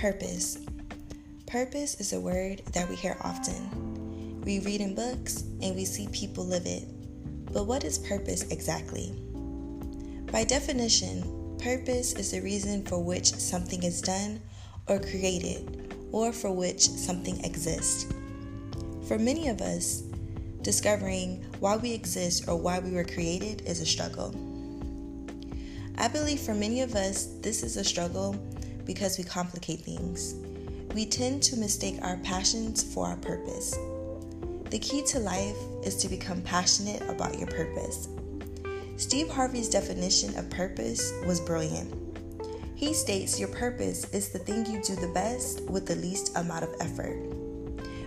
Purpose. Purpose is a word that we hear often. We read in books and we see people live it. But what is purpose exactly? By definition, purpose is the reason for which something is done or created, or for which something exists. For many of us, discovering why we exist or why we were created is a struggle. I believe for many of us, this is a struggle because we complicate things. We tend to mistake our passions for our purpose. The key to life is to become passionate about your purpose. Steve Harvey's definition of purpose was brilliant. He states your purpose is the thing you do the best with the least amount of effort.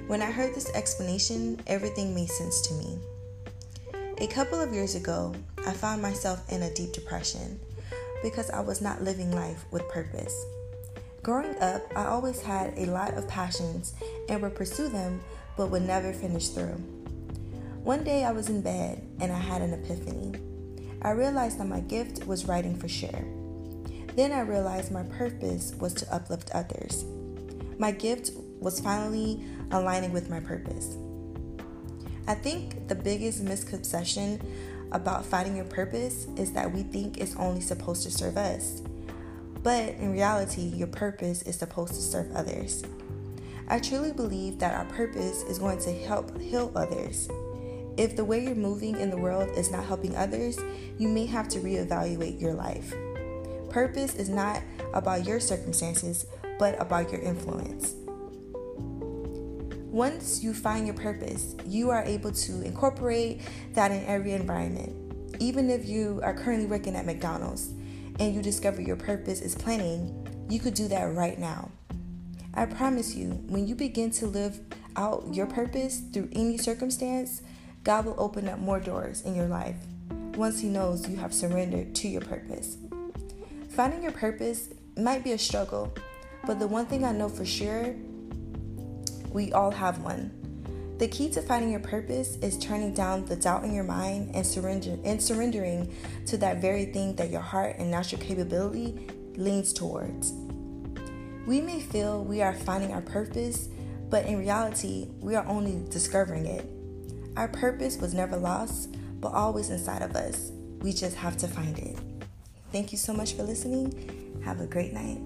When I heard this explanation, everything made sense to me. A couple of years ago, I found myself in a deep depression because I was not living life with purpose. Growing up, I always had a lot of passions and would pursue them but would never finish through. One day I was in bed and I had an epiphany. I realized that my gift was writing for sure. Then I realized my purpose was to uplift others. My gift was finally aligning with my purpose. I think the biggest misconception about finding your purpose is that we think it's only supposed to serve us. But in reality, your purpose is supposed to serve others. I truly believe that our purpose is going to help heal others. If the way you're moving in the world is not helping others, you may have to reevaluate your life. Purpose is not about your circumstances, but about your influence. Once you find your purpose, you are able to incorporate that in every environment. Even if you are currently working at McDonald's and you discover your purpose is planning, you could do that right now. I promise you, when you begin to live out your purpose through any circumstance, God will open up more doors in your life once He knows you have surrendered to your purpose. Finding your purpose might be a struggle, but the one thing I know for sure we all have one. The key to finding your purpose is turning down the doubt in your mind and surrender and surrendering to that very thing that your heart and natural capability leans towards. We may feel we are finding our purpose, but in reality, we are only discovering it. Our purpose was never lost, but always inside of us. We just have to find it. Thank you so much for listening. Have a great night.